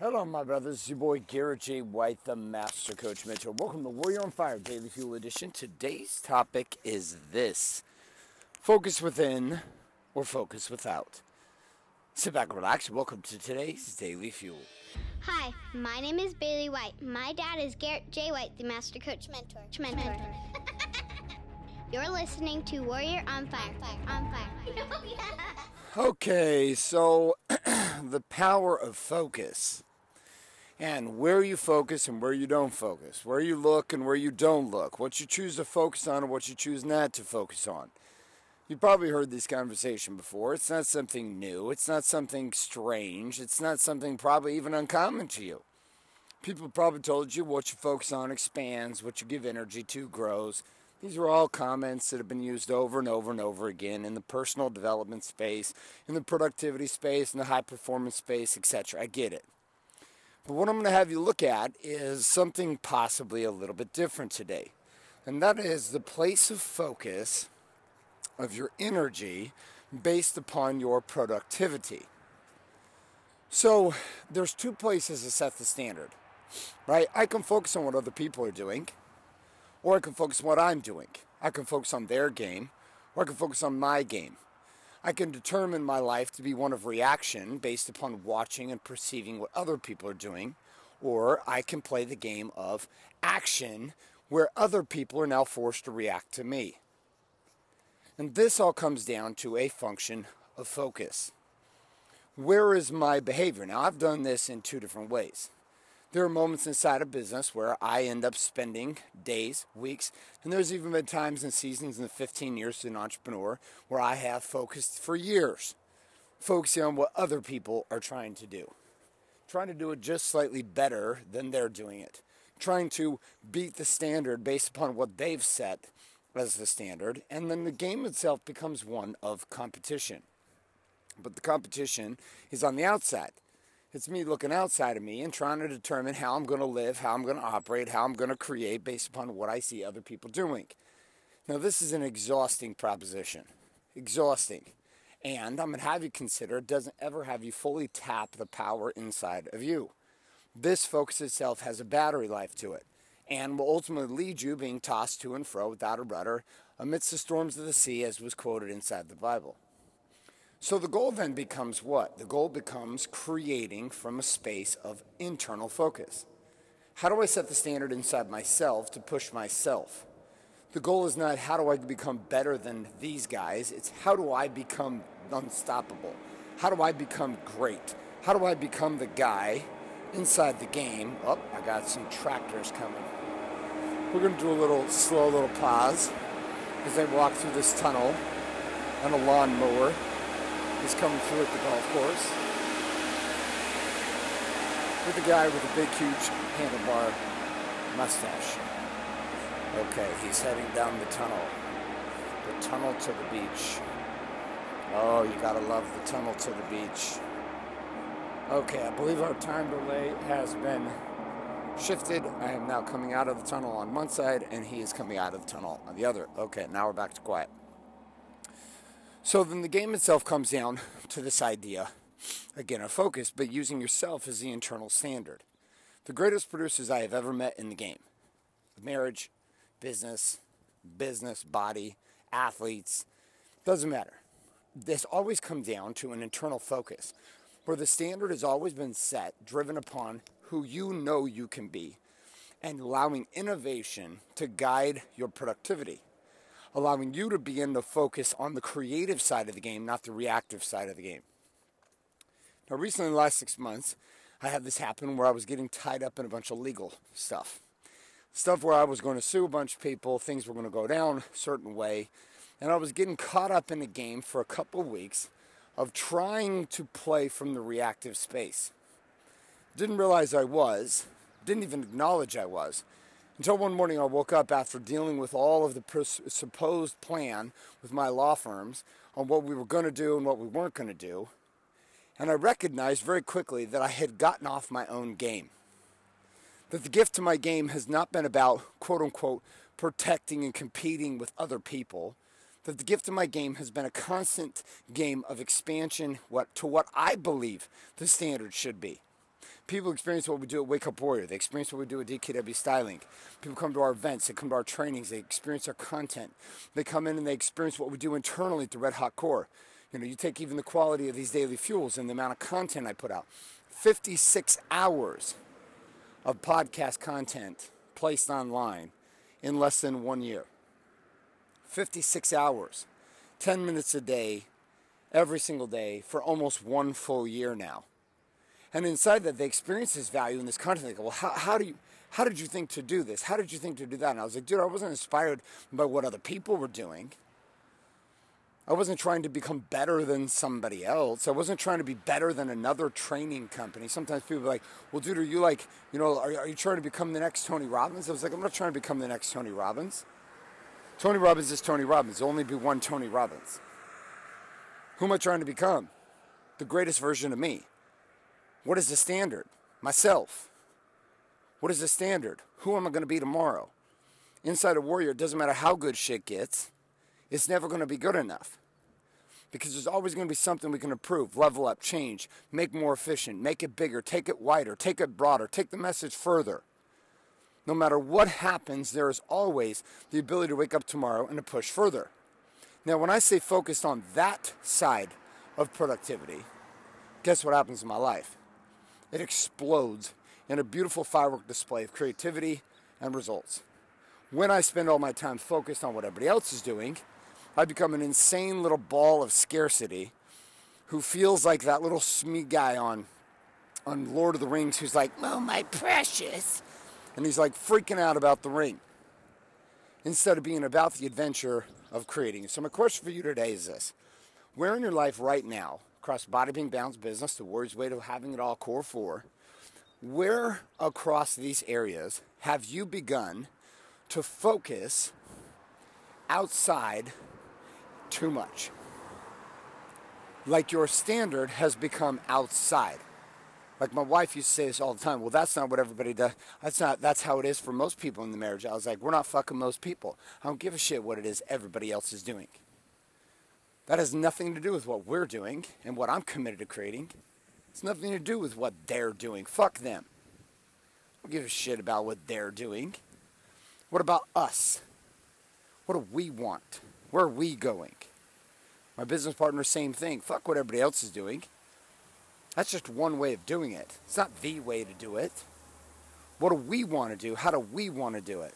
Hello, my brothers. It's your boy Garrett J. White, the Master Coach Mentor. Welcome to Warrior on Fire Daily Fuel Edition. Today's topic is this focus within or focus without. Sit back, relax. Welcome to today's Daily Fuel. Hi, my name is Bailey White. My dad is Garrett J. White, the Master Coach Mentor. Mentor. You're listening to Warrior on Fire. On Fire. Oh, okay, so the power of focus and where you focus and where you don't focus, where you look and where you don't look, what you choose to focus on and what you choose not to focus on. You've probably heard this conversation before. It's not something new, it's not something strange, it's not something probably even uncommon to you. People probably told you what you focus on expands, what you give energy to grows. These are all comments that have been used over and over and over again in the personal development space, in the productivity space, in the high performance space, etc. I get it. But what I'm going to have you look at is something possibly a little bit different today. And that is the place of focus of your energy based upon your productivity. So there's two places to set the standard, right? I can focus on what other people are doing, or I can focus on what I'm doing. I can focus on their game, or I can focus on my game. I can determine my life to be one of reaction based upon watching and perceiving what other people are doing, or I can play the game of action where other people are now forced to react to me. And this all comes down to a function of focus. Where is my behavior? Now, I've done this in two different ways. There are moments inside a business where I end up spending days, weeks, and there's even been times and seasons in the 15 years as an entrepreneur where I have focused for years, focusing on what other people are trying to do, trying to do it just slightly better than they're doing it, trying to beat the standard based upon what they've set as the standard, and then the game itself becomes one of competition. But the competition is on the outside. It's me looking outside of me and trying to determine how I'm going to live, how I'm going to operate, how I'm going to create based upon what I see other people doing. Now, this is an exhausting proposition. Exhausting. And I'm going to have you consider it doesn't ever have you fully tap the power inside of you. This focus itself has a battery life to it and will ultimately lead you being tossed to and fro without a rudder amidst the storms of the sea, as was quoted inside the Bible. So the goal then becomes what? The goal becomes creating from a space of internal focus. How do I set the standard inside myself to push myself? The goal is not how do I become better than these guys, it's how do I become unstoppable? How do I become great? How do I become the guy inside the game? Oh, I got some tractors coming. We're going to do a little slow little pause as they walk through this tunnel on a lawnmower is coming through at the golf course with a guy with a big, huge handlebar mustache. Okay, he's heading down the tunnel. The tunnel to the beach. Oh, you gotta love the tunnel to the beach. Okay, I believe our time delay has been shifted. I am now coming out of the tunnel on one side, and he is coming out of the tunnel on the other. Okay, now we're back to quiet. So then the game itself comes down to this idea, again, of focus, but using yourself as the internal standard. The greatest producers I have ever met in the game marriage, business, business, body, athletes, doesn't matter. This always comes down to an internal focus where the standard has always been set, driven upon who you know you can be, and allowing innovation to guide your productivity allowing you to begin to focus on the creative side of the game, not the reactive side of the game. Now, recently, in the last six months, I had this happen where I was getting tied up in a bunch of legal stuff. Stuff where I was going to sue a bunch of people, things were going to go down a certain way, and I was getting caught up in a game for a couple weeks of trying to play from the reactive space. Didn't realize I was, didn't even acknowledge I was, until one morning I woke up after dealing with all of the pres- supposed plan with my law firms on what we were going to do and what we weren't going to do. And I recognized very quickly that I had gotten off my own game. That the gift to my game has not been about, quote unquote, protecting and competing with other people. That the gift of my game has been a constant game of expansion what, to what I believe the standard should be. People experience what we do at Wake Up Warrior. They experience what we do at DKW Styling. People come to our events. They come to our trainings. They experience our content. They come in and they experience what we do internally at the Red Hot Core. You know, you take even the quality of these daily fuels and the amount of content I put out. 56 hours of podcast content placed online in less than one year. 56 hours, 10 minutes a day, every single day for almost one full year now. And inside that, they experience this value in this content. They go, well, how, how do you, how did you think to do this? How did you think to do that? And I was like, dude, I wasn't inspired by what other people were doing. I wasn't trying to become better than somebody else. I wasn't trying to be better than another training company. Sometimes people are like, well, dude, are you like, you know, are, are you trying to become the next Tony Robbins? I was like, I'm not trying to become the next Tony Robbins. Tony Robbins is Tony Robbins. There'll only be one Tony Robbins. Who am I trying to become? The greatest version of me. What is the standard? Myself. What is the standard? Who am I going to be tomorrow? Inside a warrior, it doesn't matter how good shit gets, it's never going to be good enough. Because there's always going to be something we can improve, level up, change, make more efficient, make it bigger, take it wider, take it broader, take the message further. No matter what happens, there is always the ability to wake up tomorrow and to push further. Now, when I say focused on that side of productivity, guess what happens in my life? It explodes in a beautiful firework display of creativity and results. When I spend all my time focused on what everybody else is doing, I become an insane little ball of scarcity who feels like that little Smee guy on, on Lord of the Rings who's like, Oh, my precious. And he's like freaking out about the ring instead of being about the adventure of creating. So, my question for you today is this Where in your life right now, across body being balanced business, the words way to having it all core four, where across these areas have you begun to focus outside too much? Like your standard has become outside. Like my wife used to say this all the time. Well, that's not what everybody does. That's not. That's how it is for most people in the marriage. I was like, we're not fucking most people. I don't give a shit what it is everybody else is doing. That has nothing to do with what we're doing and what I'm committed to creating. It's nothing to do with what they're doing. Fuck them. I don't give a shit about what they're doing. What about us? What do we want? Where are we going? My business partner, same thing. Fuck what everybody else is doing. That's just one way of doing it. It's not the way to do it. What do we want to do? How do we want to do it?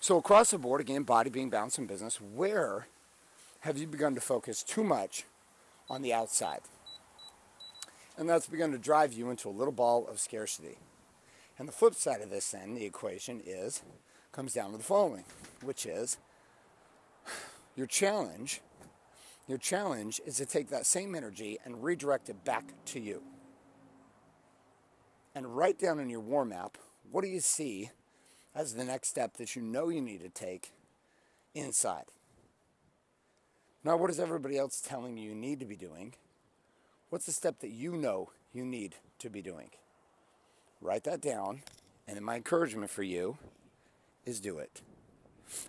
So, across the board, again, body being balanced in business, where have you begun to focus too much on the outside? And that's begun to drive you into a little ball of scarcity. And the flip side of this, then, the equation is, comes down to the following, which is your challenge your challenge is to take that same energy and redirect it back to you. And write down in your war map what do you see as the next step that you know you need to take inside. Now, what is everybody else telling you you need to be doing? What's the step that you know you need to be doing? Write that down, and then my encouragement for you is do it.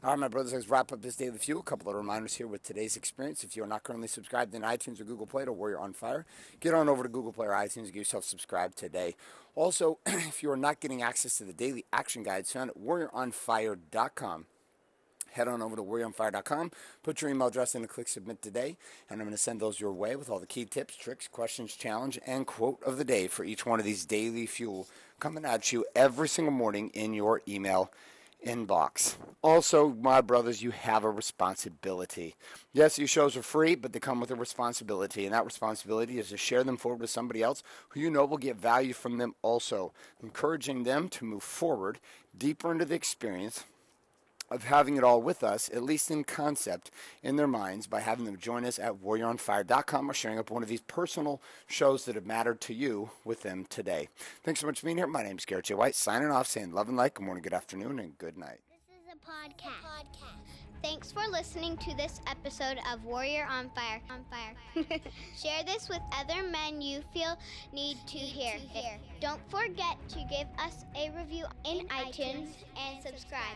All right, my brothers, let's wrap up this daily fuel. A couple of reminders here with today's experience. If you are not currently subscribed in iTunes or Google Play to Warrior on Fire, get on over to Google Play or iTunes and get yourself subscribed today. Also, if you are not getting access to the daily action guides found at warrioronfire.com, head on over to warrioronfire.com, put your email address in and click submit today, and I'm going to send those your way with all the key tips, tricks, questions, challenge, and quote of the day for each one of these daily fuel coming at you every single morning in your email inbox. Also, my brothers, you have a responsibility. Yes, these shows are free, but they come with a responsibility, and that responsibility is to share them forward with somebody else who you know will get value from them also, encouraging them to move forward deeper into the experience of having it all with us, at least in concept, in their minds, by having them join us at warrioronfire.com or sharing up one of these personal shows that have mattered to you with them today. Thanks so much for being here. My name is Garrett J. White, signing off, saying love and light, good morning, good afternoon, and good night. This is a podcast. podcast. Thanks for listening to this episode of Warrior on Fire. On Fire. Share this with other men you feel need to hear. Don't forget to give us a review in, in iTunes, iTunes and subscribe.